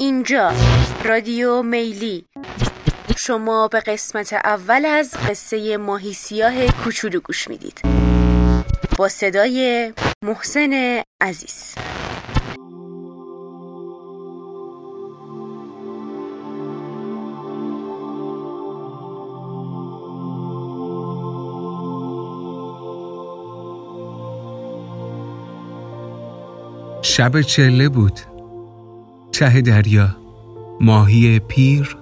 اینجا رادیو میلی. شما به قسمت اول از قصه ماهی سیاه کوچولو گوش می‌دید. با صدای محسن عزیز. شب چله بود. ته دریا؟ ماهی پیر؟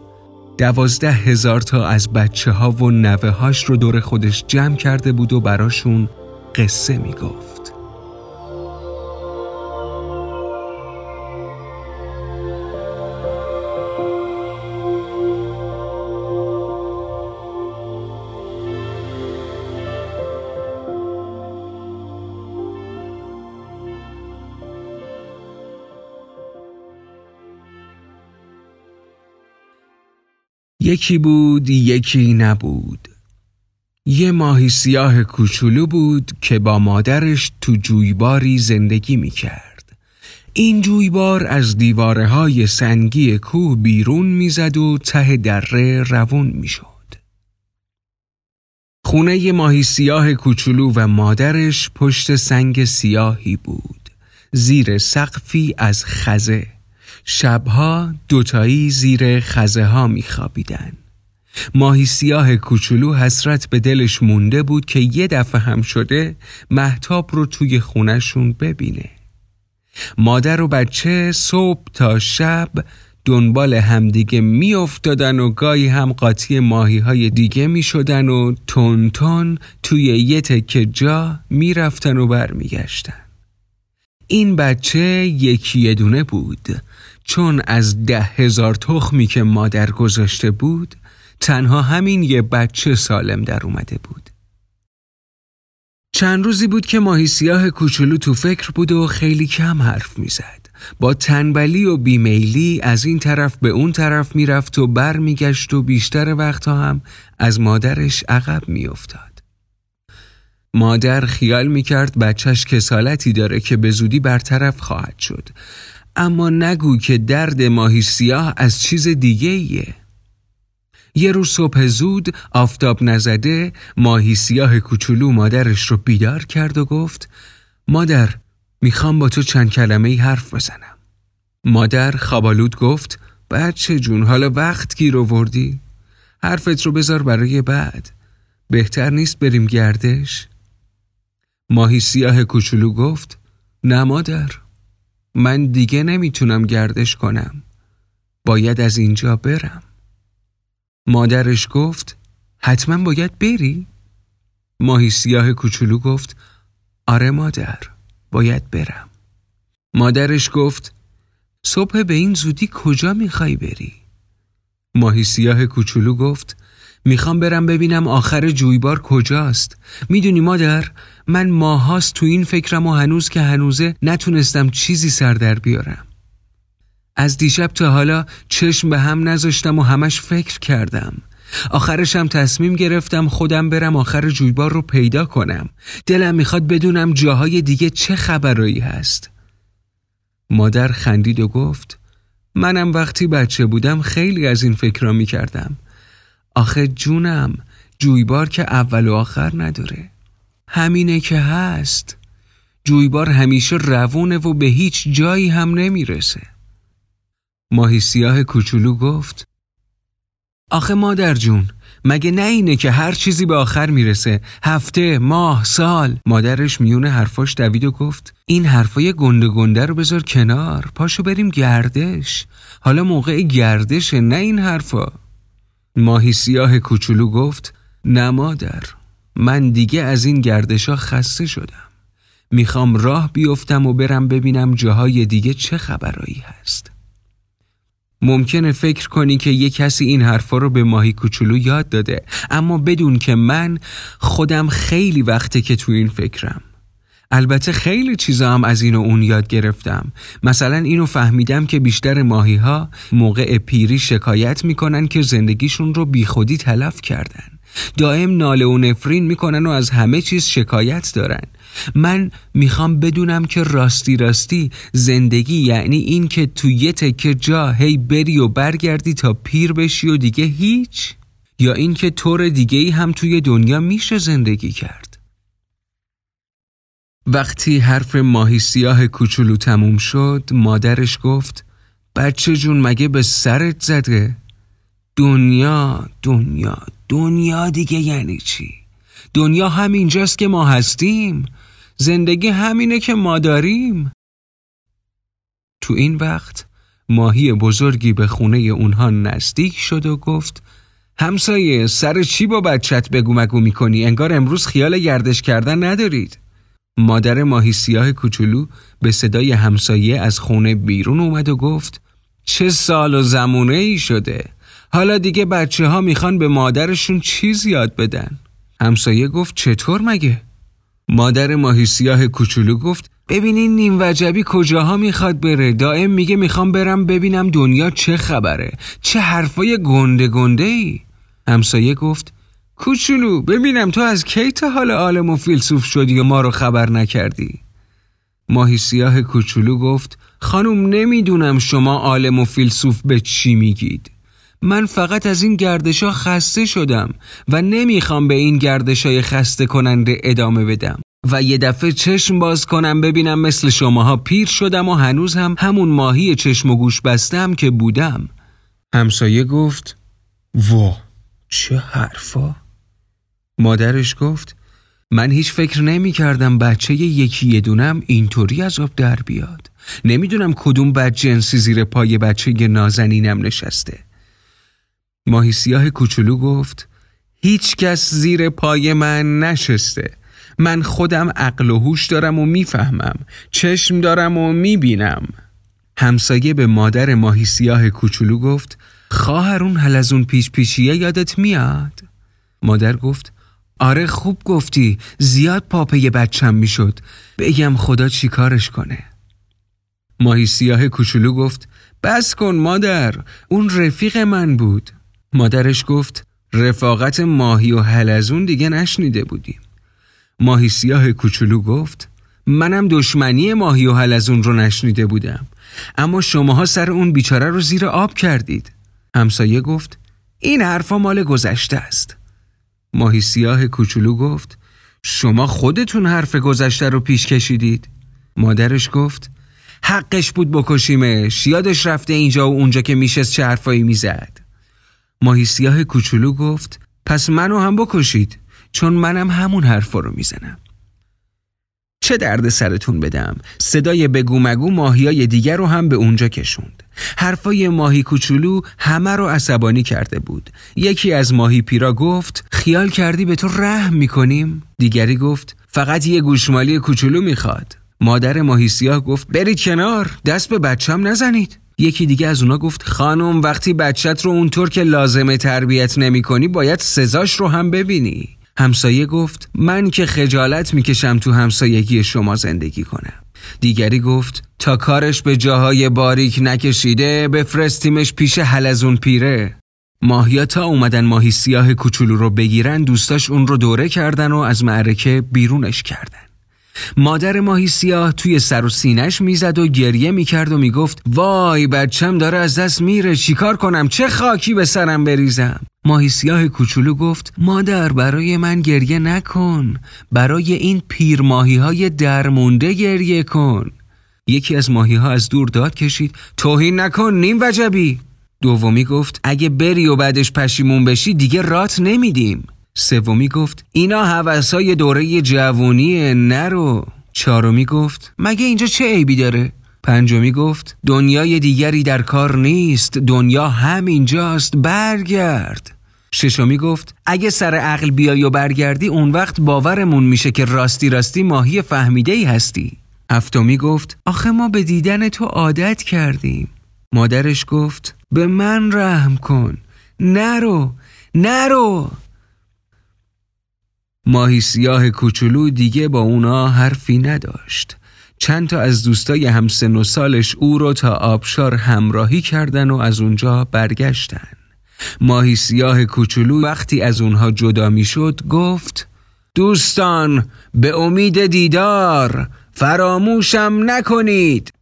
دوازده هزار تا از بچه ها و نوه هاش رو دور خودش جمع کرده بود و براشون قصه می یکی بود یکی نبود یه ماهی سیاه کوچولو بود که با مادرش تو جویباری زندگی می کرد. این جویبار از دیواره های سنگی کوه بیرون می‌زد و ته دره روون می شد. خونه ی ماهی سیاه کوچولو و مادرش پشت سنگ سیاهی بود. زیر سقفی از خزه. شبها دوتایی زیر خزه ها می خوابیدن. ماهی سیاه کوچولو حسرت به دلش مونده بود که یه دفعه هم شده محتاب رو توی خونشون ببینه. مادر و بچه صبح تا شب دنبال همدیگه میافتادن و گاهی هم قاطی ماهی های دیگه می شدن و تون تون توی یه تکه جا می‌رفتن و برمیگشتن. این بچه یکی دونه بود چون از ده هزار تخمی که مادر گذاشته بود تنها همین یه بچه سالم در اومده بود. چند روزی بود که ماهی سیاه کوچولو تو فکر بود و خیلی کم حرف می‌زد. با تنبلی و بیمیلی از این طرف به اون طرف می‌رفت و بر میگشت و بیشتر وقتها هم از مادرش عقب میافتاد. مادر خیال می‌کرد بچهش کسالتی داره که به زودی برطرف خواهد شد. اما نگو که درد ماهی سیاه از چیز دیگه ایه. یه روز صبح زود آفتاب نزده ماهی سیاه کوچولو مادرش رو بیدار کرد و گفت مادر می‌خوام با تو چند کلمه ای حرف بزنم. مادر خوابالود گفت بچه جون حالا وقت گیر آوردی. حرفت رو بذار برای بعد. بهتر نیست بریم گردش. ماهی سیاه کوچولو گفت نه مادر. من دیگه نمی‌تونم گردش کنم باید از اینجا برم مادرش گفت حتما باید بری؟ ماهی سیاه کوچولو گفت آره مادر باید برم مادرش گفت صبح به این زودی کجا می‌خوای بری؟ ماهی سیاه کوچولو گفت می‌خوام برم ببینم آخر جویبار کجاست. می‌دونی مادر من ماهاست تو این فکرم و هنوز که هنوزه نتونستم چیزی سر در بیارم. از دیشب تا حالا چشم به هم نذاشتم و همش فکر کردم. آخرشم تصمیم گرفتم خودم برم آخر جویبار رو پیدا کنم. دلم می‌خواد بدونم جاهای دیگه چه خبرایی هست. مادر خندید و گفت منم وقتی بچه بودم خیلی از این فکر را می‌کردم. آخه جونم جویبار که اول و آخر نداره. همینه که هست. جویبار همیشه روونه و به هیچ جایی هم نمی‌رسه. ماهی سیاه کوچولو گفت آخه مادر جون مگه نه اینه که هر چیزی به آخر می‌رسه؟ هفته ماه سال. مادرش میونه حرفاش دوید و گفت این حرفای گنده گنده رو بذار کنار. پاشو بریم گردش. حالا موقع گردشه نه این حرفا. ماهی سیاه کوچولو گفت نه مادر من دیگه از این گردشا خسته شدم. می‌خوام راه بیفتم و برم ببینم جاهای دیگه چه خبرایی هست. ممکنه فکر کنی که یه کسی این حرفا رو به ماهی کوچولو یاد داده اما بدون که من خودم خیلی وقته که تو این فکرم. البته خیلی چیزا هم از این و اون یاد گرفتم. مثلا اینو فهمیدم که بیشتر ماهی ها موقع پیری شکایت می‌کنن که زندگیشون رو بیخودی تلف کردن. دائم ناله و نفرین می‌کنن و از همه چیز شکایت دارن. من می‌خوام بدونم که راستی راستی زندگی یعنی این که تو یه تکه جا هی بری و برگردی تا پیر بشی و دیگه هیچ؟ یا اینکه طور دیگه ای هم توی دنیا میشه زندگی کرد؟ وقتی حرف ماهی سیاه کوچولو تموم شد مادرش گفت بچه جون مگه به سرت زده؟ دنیا دنیا دنیا دیگه یعنی چی؟ دنیا همینجاست که ما هستیم. زندگی همینه که ما داریم. تو این وقت ماهی بزرگی به خونه اونها نزدیک شد و گفت همسایه سر چی با بچت بگو مگو می‌کنی؟ انگار امروز خیال گردش کردن ندارید. مادر ماهی سیاه کوچولو به صدای همسایه از خونه بیرون اومد و گفت چه سال و زمونه ای شده. حالا دیگه بچه ها می‌خوان به مادرشون چیز یاد بدن. همسایه گفت چطور مگه؟ مادر ماهی سیاه کوچولو گفت ببینین نیم وجبی کجاها می‌خواد بره. دائم میگه می‌خوام برم ببینم دنیا چه خبره چه حرفای گنده گنده ای همسایه گفت کوچولو ببینم تو از کی تا حال عالم و فیلسوف شدی و ما رو خبر نکردی؟ ماهی سیاه کوچولو گفت خانم نمی‌دونم شما عالم و فیلسوف به چی میگید. من فقط از این گردشا خسته شدم و نمی‌خوام به این گردشای خسته کننده ادامه بدم. و یه دفعه چشم باز کنم ببینم مثل شماها پیر شدم و هنوز هم همون ماهی چشم و گوش بستم که بودم. همسایه گفت وا چه حرفا؟ مادرش گفت من هیچ فکر نمی کردم بچه یکی یه دونم اینطوری از آب در بیاد. نمی‌دونم کدوم بد جنسی زیر پای بچه نازنینم نشسته. ماهی سیاه کوچولو گفت هیچ کس زیر پای من نشسته. من خودم عقل و هوش دارم و می‌فهمم. چشم دارم و می‌بینم. همسایه به مادر ماهی سیاه کوچولو گفت از اون پیش پیشیه یادت میاد؟ مادر گفت آره خوب گفتی. زیاد پاپه بچم می‌شد. بگم خدا چیکارش کنه. ماهی سیاه کوچولو گفت بس کن مادر اون رفیق من بود. مادرش گفت رفاقت ماهی و حلزون دیگه نشنیده بودیم. ماهی سیاه کوچولو گفت منم دشمنی ماهی و حلزون رو نشنیده بودم. اما شماها سر اون بیچاره رو زیر آب کردید. همسایه گفت این حرفا مال گذشته است. ماهی سیاه کوچولو گفت شما خودتون حرف گذشته رو پیش کشیدید. مادرش گفت حقش بود بکشیمش یادش رفته اینجا و اونجا که میشست چه حرفایی می‌زد. ماهی سیاه کوچولو گفت پس منو هم بکشید چون منم همون حرفا رو می‌زنم. چه درد سرتون بدم صدای بگو مگو ماهیای دیگر رو هم به اونجا کشوند. حرفای ماهی کوچولو همه رو عصبانی کرده بود. یکی از ماهی پیرا گفت خیال کردی به تو رحم می‌کنیم؟ دیگری گفت فقط یه گوشمالی کوچولو می‌خواد. مادر ماهی سیاه گفت برید کنار دست به بچم نزنید. یکی دیگه از اونا گفت خانم وقتی بچت رو اونطور که لازمه تربیت نمی کنی باید سزاش رو هم ببینی. همسایه گفت من که خجالت می‌کشم تو همسایگی شما زندگی کنم. دیگری گفت تا کارش به جاهای باریک نکشیده بفرستیمش پیش حلزون پیره. ماهیا تا اومدن ماهی سیاه کوچولو رو بگیرن دوستاش اون رو دوره کردن و از معرکه بیرونش کردن. مادر ماهی سیاه توی سر و سینش می‌زد و گریه می‌کرد و می‌گفت وای بچم داره از دست میره چیکار کنم؟ چه خاکی به سرم بریزم؟ ماهی سیاه کوچولو گفت مادر برای من گریه نکن. برای این پیر ماهی های درمونده گریه کن. یکی از ماهی ها از دور داد کشید توهین نکن نیم وجبی. دومی گفت اگه بری و بعدش پشیمون بشی دیگه رات نمیدیم. سومی گفت اینا حوثای دوره جوونیه نرو چهارمی گفت مگه اینجا چه عیبی داره؟ پنجمی گفت دنیای دیگری در کار نیست دنیا همینجاست برگرد. ششمی گفت اگه سر عقل بیای و برگردی اون وقت باورمون میشه که راستی راستی ماهی فهمیده ای هستی. هفتمی گفت آخه ما به دیدن تو عادت کردیم. مادرش گفت به من رحم کن نرو نرو. ماهی سیاه کوچولو دیگه با اونا حرفی نداشت. چند تا از دوستای همسن و سالش او رو تا آبشار همراهی کردن و از اونجا برگشتن. ماهی سیاه کوچولو وقتی از اونها جدا می‌شد گفت دوستان به امید دیدار فراموشم نکنید.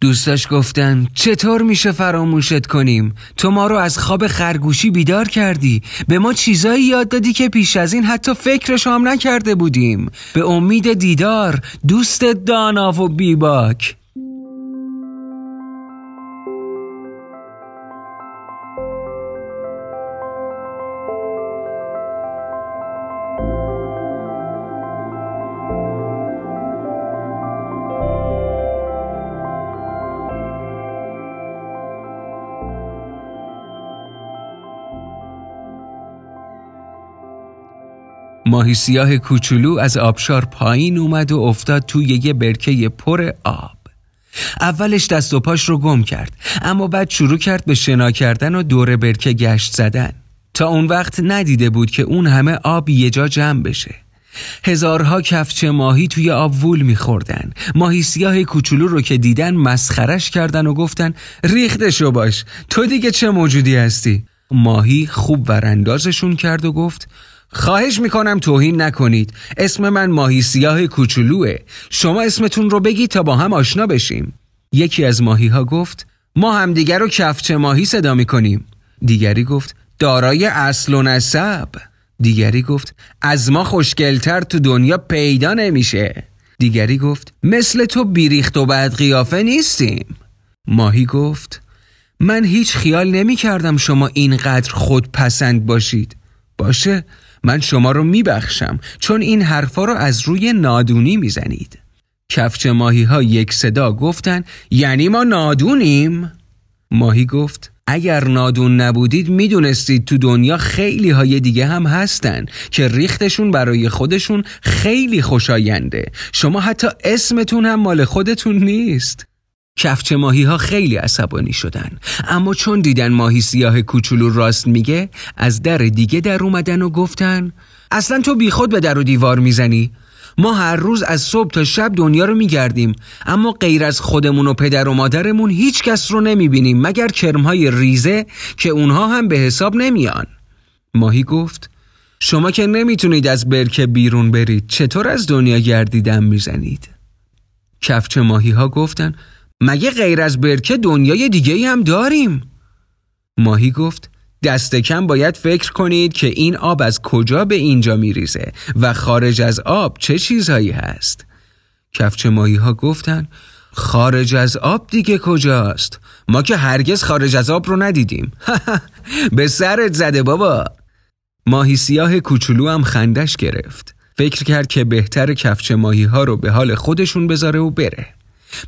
دوستاش گفتن چطور میشه فراموشت کنیم؟ تو ما رو از خواب خرگوشی بیدار کردی. به ما چیزایی یاد دادی که پیش از این حتی فکرش هم نکرده بودیم. به امید دیدار دوست دانا و بیباک. ماهی سیاه کوچولو از آبشار پایین اومد و افتاد توی یه برکه پر آب. اولش دست و پاش رو گم کرد اما بعد شروع کرد به شنا کردن و دور برکه گشت زدن. تا اون وقت ندیده بود که اون همه آب یه جا جمع بشه. هزارها کفچه ماهی توی آب وول میخوردن. ماهی سیاه کوچولو رو که دیدن مسخرش کردن و گفتن ریختشو باش تو دیگه چه موجودی هستی؟ ماهی خوب وراندازشون کرد و گفت خواهش می‌کنم توهین نکنید. اسم من ماهی سیاه کوچولوه. شما اسمتون رو بگید تا با هم آشنا بشیم. یکی از ماهی ها گفت ما همدیگر رو کفچه ماهی صدا می‌کنیم. دیگری گفت دارای اصل و نسب. دیگری گفت از ما خوشگلتر تو دنیا پیدا نمیشه. دیگری گفت مثل تو بیریخت و بعد قیافه نیستیم. ماهی گفت من هیچ خیال نمی کردم شما اینقدر خود پسند باشید. باشه من شما رو میبخشم. چون این حرفا رو از روی نادونی می‌زنید. کفچ ماهی ها یک صدا گفتن یعنی ما نادونیم؟ ماهی گفت اگر نادون نبودید می‌دونستید تو دنیا خیلی های دیگه هم هستن که ریختشون برای خودشون خیلی خوشاینده. شما حتی اسمتون هم مال خودتون نیست. کفچه ماهی ها خیلی عصبانی شدن. اما چون دیدن ماهی سیاه کوچولو راست میگه از در دیگه در اومدن و گفتن اصلا تو بیخود به در و دیوار می‌زنی. ما هر روز از صبح تا شب دنیا رو میگردیم اما غیر از خودمون و پدر و مادرمون هیچ کس رو نمی‌بینیم مگر کرمهای ریزه که اونها هم به حساب نمیان. ماهی گفت شما که نمی‌تونید از برکه بیرون برید چطور از دنیا گردیدن می‌زنید؟ کفچه ماهی ها گفتن مگه غیر از برکه دنیای دیگه هم داریم؟ ماهی گفت دست کم باید فکر کنید که این آب از کجا به اینجا میریزه و خارج از آب چه چیزهایی هست. کفچه ماهی ها گفتن خارج از آب دیگه کجاست؟ ما که هرگز خارج از آب رو ندیدیم. به سرت زده بابا. ماهی سیاه کوچولو هم خندش گرفت. فکر کرد که بهتر کفچه ماهی ها رو به حال خودشون بذاره و بره.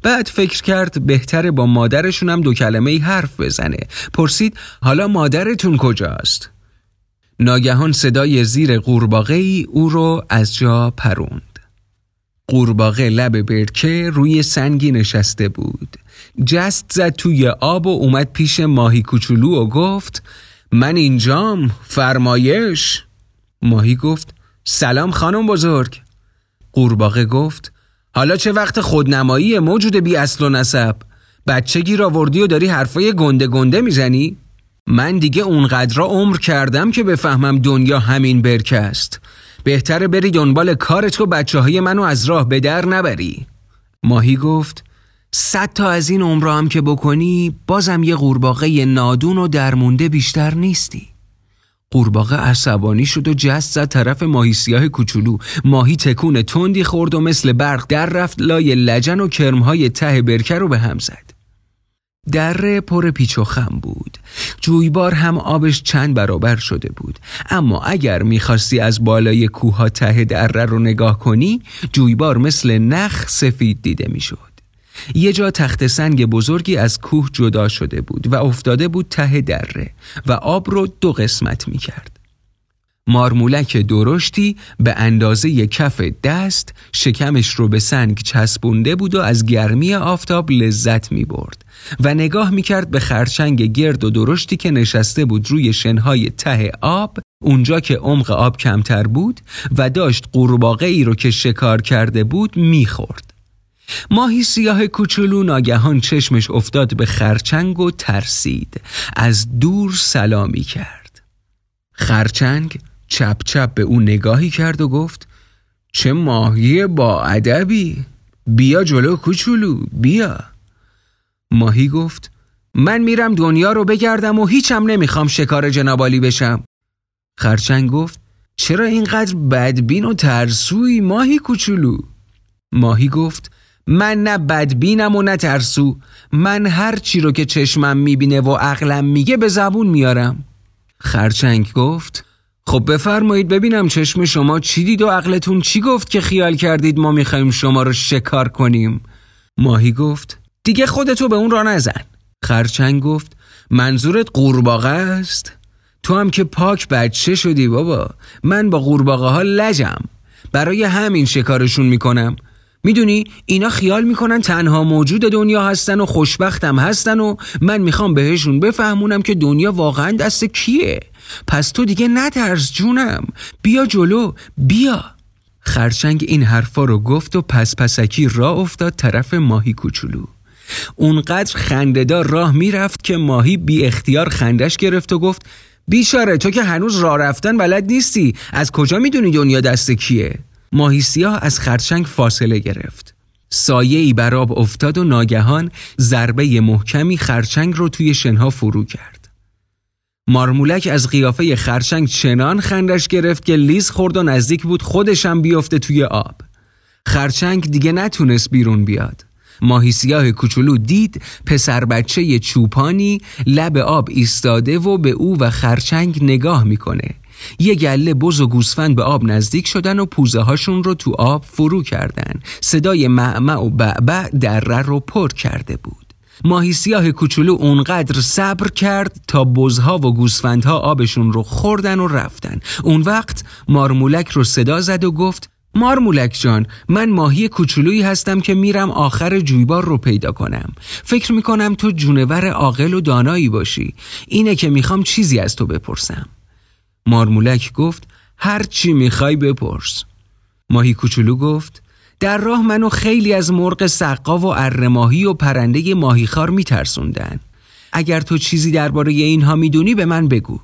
بعد فکر کرد بهتره با مادرشون هم دو کلمه ای حرف بزنه. پرسید حالا مادرتون کجاست؟ ناگهان صدای زیر قورباغه ای او رو از جا پروند. قورباغه لب برکه روی سنگی نشسته بود. جست زد توی آب و اومد پیش ماهی کوچولو و گفت من اینجام فرمایش. ماهی گفت سلام خانم بزرگ. قورباغه گفت حالا چه وقت خودنمایی موجود بی اصل و نسب؟ بچه گیر آوردی و داری حرفای گنده گنده می‌زنی؟ من دیگه اونقدر عمر کردم که بفهمم دنیا همین برکه است. بهتره بری دنبال کارت و بچه های منو از راه به در نبری. ماهی گفت صد تا از این عمر هم که بکنی بازم یه قورباغه نادون و درمونده بیشتر نیستی. قورباغه عصبانی شد و جست زد طرف ماهی سیاه کوچولو. ماهی تکون تندی خورد و مثل برق در رفت لای لجن و کرمهای ته برکه رو به هم زد. دره پر پیچ و خم بود. جویبار هم آبش چند برابر شده بود. اما اگر می‌خواستی از بالای کوه ته دره رو نگاه کنی جویبار مثل نخ سفید دیده می‌شد. یه جا تخت سنگ بزرگی از کوه جدا شده بود و افتاده بود ته دره و آب رو دو قسمت می کرد. مارمولک درشتی به اندازه کف دست شکمش رو به سنگ چسبونده بود و از گرمی آفتاب لذت می برد و نگاه می کرد به خرچنگ گرد و درشتی که نشسته بود روی شنهای ته آب اونجا که عمق آب کمتر بود و داشت قورباغه ای رو که شکار کرده بود می خورد. ماهی سیاه کوچولو ناگهان چشمش افتاد به خرچنگ و ترسید. از دور سلامی کرد. خرچنگ چپ چپ به او نگاهی کرد و گفت چه ماهی با ادبی؟ بیا جلو کوچولو بیا. ماهی گفت من میرم دنیا رو بگردم و هیچم نمی‌خوام شکار جنابالی بشم. خرچنگ گفت چرا اینقدر بدبین و ترسوی ماهی کوچولو؟ ماهی گفت من نه بدبینم و نه ترسو. من هر چی رو که چشمم می‌بینه و عقلم میگه به زبون میارم. خرچنگ گفت خب بفرمایید ببینم چشم شما چی دید و عقلتون چی گفت که خیال کردید ما می‌خوایم شما رو شکار کنیم؟ ماهی گفت دیگه خودتو به اون را نزن. خرچنگ گفت منظورت قورباغه است؟ تو هم که پاک بچه شدی بابا. من با قورباغه ها لجم. برای همین شکارشون می‌کنم. می‌دونی اینا خیال می‌کنن تنها موجود دنیا هستن و خوشبختم هستن و من می‌خوام بهشون بفهمونم که دنیا واقعا دست کیه. پس تو دیگه نترس جونم. بیا جلو بیا. خرچنگ این حرفا رو گفت و پس پسکی راه افتاد طرف ماهی کوچولو. اونقدر خندهدار راه می‌رفت که ماهی بی اختیار خندش گرفت و گفت بیچاره تو که هنوز راه رفتن بلد نیستی. از کجا می‌دونی دنیا دست کیه؟ ماهی سیاه از خرچنگ فاصله گرفت. سایه ای بر آب افتاد و ناگهان ضربه محکمی خرچنگ رو توی شنها فرو کرد. مارمولک از قیافه خرچنگ چنان خندش گرفت که لیز خورد و نزدیک بود خودشم بیفته توی آب. خرچنگ دیگه نتونست بیرون بیاد. ماهی سیاه کوچولو دید پسر بچه چوپانی لب آب ایستاده و به او و خرچنگ نگاه می‌کنه. یه گله بز و گوسفند به آب نزدیک شدن و پوزه هاشون رو تو آب فرو کردن. صدای معمع و بعبع دره رو پر کرده بود. ماهی سیاه کوچولو اونقدر صبر کرد تا بزها و گوسفندها آبشون رو خوردن و رفتن. اون وقت مارمولک رو صدا زد و گفت مارمولک جان من ماهی کوچولویی هستم که میرم آخر جویبار رو پیدا کنم. فکر می‌کنم تو جونور عاقل و دانایی باشی. اینه که می‌خوام چیزی از تو بپرسم. مارمولک گفت هر چی می‌خوای بپرس. ماهی کوچولو گفت در راه منو خیلی از مرغ سقا و ارماهی و پرنده ماهیخوار میترسوندن. اگر تو چیزی درباره اینها می‌دونی به من بگو.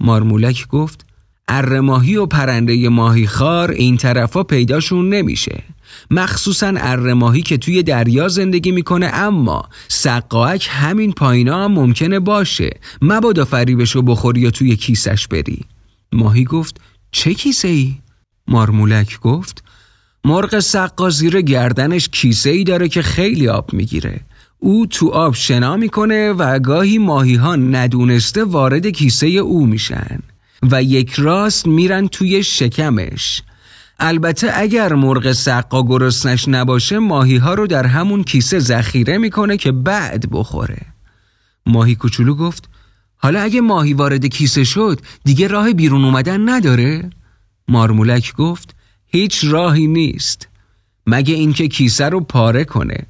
مارمولک گفت ارماهی و پرنده ماهیخوار این طرفا پیداشون نمیشه. مخصوصا ارماهی که توی دریا زندگی می‌کنه اما سقاک همین پایینا هم ممکنه باشه. مبادا فریبشو بخوری یا توی کیسش بری. ماهی گفت چه کیسه ای؟ مارمولک گفت مرغ سقا زیر گردنش کیسه ای داره که خیلی آب می‌گیره. او تو آب شنا می‌کنه و گاهی ماهی ها ندونسته وارد کیسه او میشن و یک راست میرن توی شکمش. البته اگر مرغ سقا گرسنش نباشه ماهی ها رو در همون کیسه ذخیره می‌کنه که بعد بخوره. ماهی کوچولو گفت حالا اگه ماهی وارد کیسه شد دیگه راه بیرون اومدن نداره؟ مارمولک گفت هیچ راهی نیست. مگه اینکه کیسه رو پاره کنه.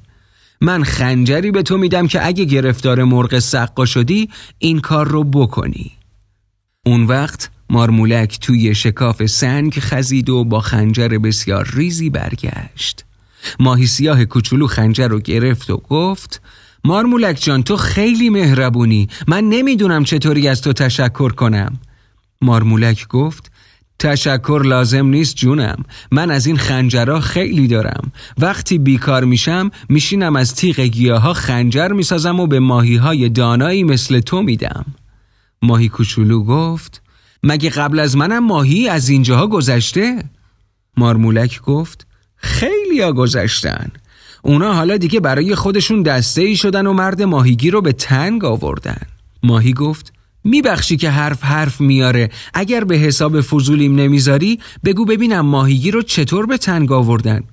من خنجری به تو میدم که اگه گرفتار مرغ سقا شدی این کار رو بکنی. اون وقت مارمولک توی شکاف سنگ خزید و با خنجر بسیار ریزی برگشت. ماهی سیاه کوچولو خنجر رو گرفت و گفت مارمولک جان تو خیلی مهربونی. من نمی‌دونم چطوری از تو تشکر کنم. مارمولک گفت تشکر لازم نیست جونم. من از این خنجرها خیلی دارم. وقتی بیکار میشم میشینم از تیغ گیاها خنجر می‌سازم و به ماهی های دانایی مثل تو میدم. ماهی کوچولو گفت مگه قبل از منم ماهی از اینجاها گذشته؟ مارمولک گفت خیلی ها گذشتن. اونا حالا دیگه برای خودشون دسته ای شدن و مرد ماهیگی رو به تنگ آوردن. ماهی گفت میبخشی که حرف حرف میاره. اگر به حساب فضولیم نمی‌ذاری بگو ببینم ماهیگی رو چطور به تنگ آوردن.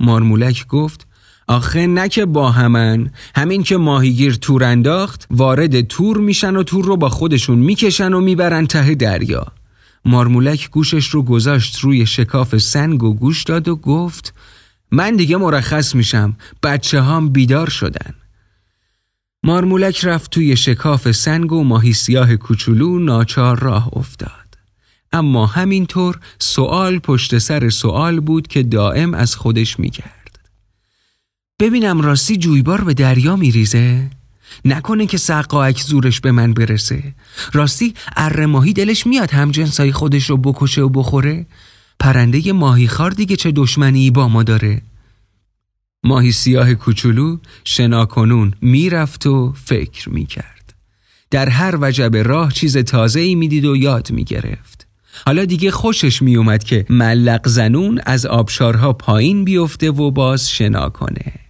مارمولک گفت آخه نه که با همن. همین که ماهیگیر تور انداخت وارد تور میشن و تور رو با خودشون می‌کشن و می‌برن ته دریا. مارمولک گوشش رو گذاشت روی شکاف سنگ و گوش داد و گفت من دیگه مرخص میشم. بچه هام بیدار شدن. مارمولک رفت توی شکاف سنگ و ماهی سیاه کوچولو ناچار راه افتاد. اما همینطور سوال پشت سر سوال بود که دائم از خودش می‌کرد ببینم راستی جویبار به دریا میریزه؟ نکنه که سقاک زورش به من برسه. راستی اره ماهی دلش میاد هم جنسای خودش رو بکشه و بخوره. پرنده ماهی خار دیگه چه دشمنی با ما داره. ماهی سیاه کوچولو شناکنون می‌رفت و فکر می‌کرد. در هر وجب راه چیز تازه ای می‌دید و یاد می‌گرفت. حالا دیگه خوشش میومد که ملق زنون از آبشارها پایین بیفته و باز شنا کنه.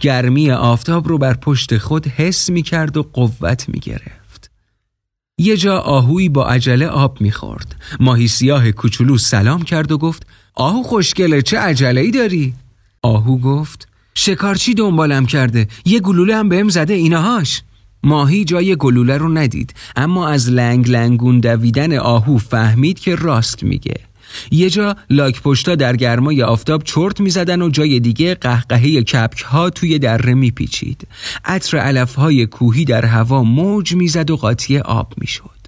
گرمی آفتاب رو بر پشت خود حس می‌کرد و قوت می‌گرفت. یه جا آهوی با عجله آب می‌خورد. ماهی سیاه کوچولو سلام کرد و گفت آهو خوشگله چه عجله ای داری؟ آهو گفت شکارچی دنبالم کرده یه گلوله هم بهم زده اینهاش ماهی جای گلوله رو ندید اما از لنگ لنگون دویدن آهو فهمید که راست میگه. یه جا لاک پشتا در گرمای آفتاب چرت می‌زدن و جای دیگه قهقهه کپک ها توی دره میپیچید. عطر علف های کوهی در هوا موج می‌زد و قاطی آب می‌شد.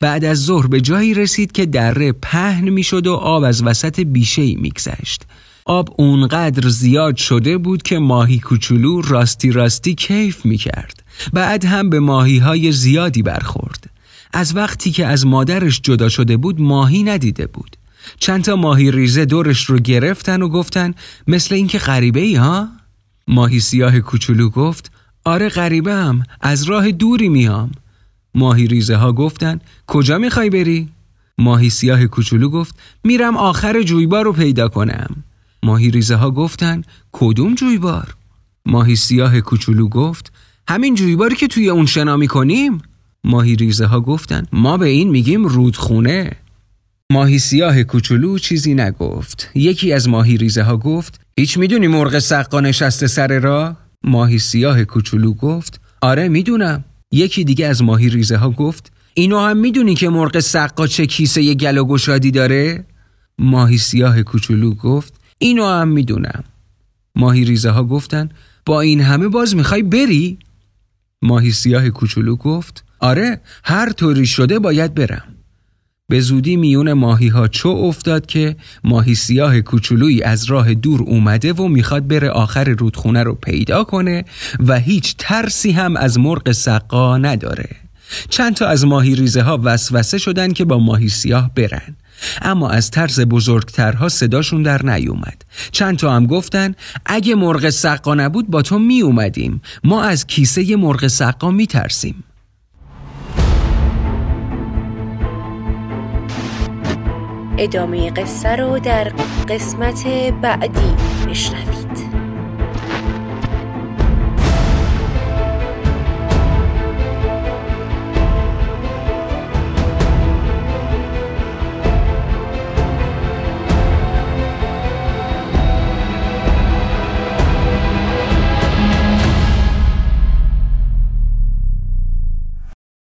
بعد از ظهر به جایی رسید که دره پهن می‌شد و آب از وسط بیشه میگذشت. آب اونقدر زیاد شده بود که ماهی کوچولو راستی راستی کیف می‌کرد. بعد هم به ماهی های زیادی برخورد. از وقتی که از مادرش جدا شده بود ماهی ندیده بود. چند تا ماهی ریزه دورش رو گرفتن و گفتن مثل اینکه غریبه ای ها؟ ماهی سیاه کوچولو گفت آره غریبه هم از راه دوری میام ماهی ریزه ها گفتن کجا می‌خوای بری؟ ماهی سیاه کوچولو گفت میرم آخر جویبار رو پیدا کنم ماهی ریزه ها گفتن کدوم جویبار؟ ماهی سیاه کوچولو گفت همین جویباری که توی اون شنا می‌کنیم؟ ماهی ریزه ها گفتن ما به این میگیم رودخونه ماهی سیاه کوچولو چیزی نگفت یکی از ماهی ریزه ها گفت هیچ می‌دونی مرغ سقا نشسته سر را؟ ماهی سیاه کوچولو گفت آره می‌دونم یکی دیگه از ماهی ریزه ها گفت اینو هم می‌دونی که مرغ سقا چه کیسه ی گل و گشادی داره؟ ماهی سیاه کوچولو گفت اینو هم می‌دونم ماهی ریزه ها گفتن با این همه باز می‌خوای بری؟ ماهی سیاه کوچولو گفت آره هر طوری شده باید برم به زودی میون ماهی ها چو افتاد که ماهی سیاه کوچولویی از راه دور اومده و می‌خواد بره آخر رودخونه رو پیدا کنه و هیچ ترسی هم از مرغ سقا نداره. چند تا از ماهی ریزه ها وسوسه شدن که با ماهی سیاه برن. اما از طرز بزرگترها صداشون در نیومد. چند تا هم گفتن اگه مرغ سقا نبود با تو می اومدیم ما از کیسه مرغ سقا می ترسیم ادامه قصه رو در قسمت بعدی بشنوید.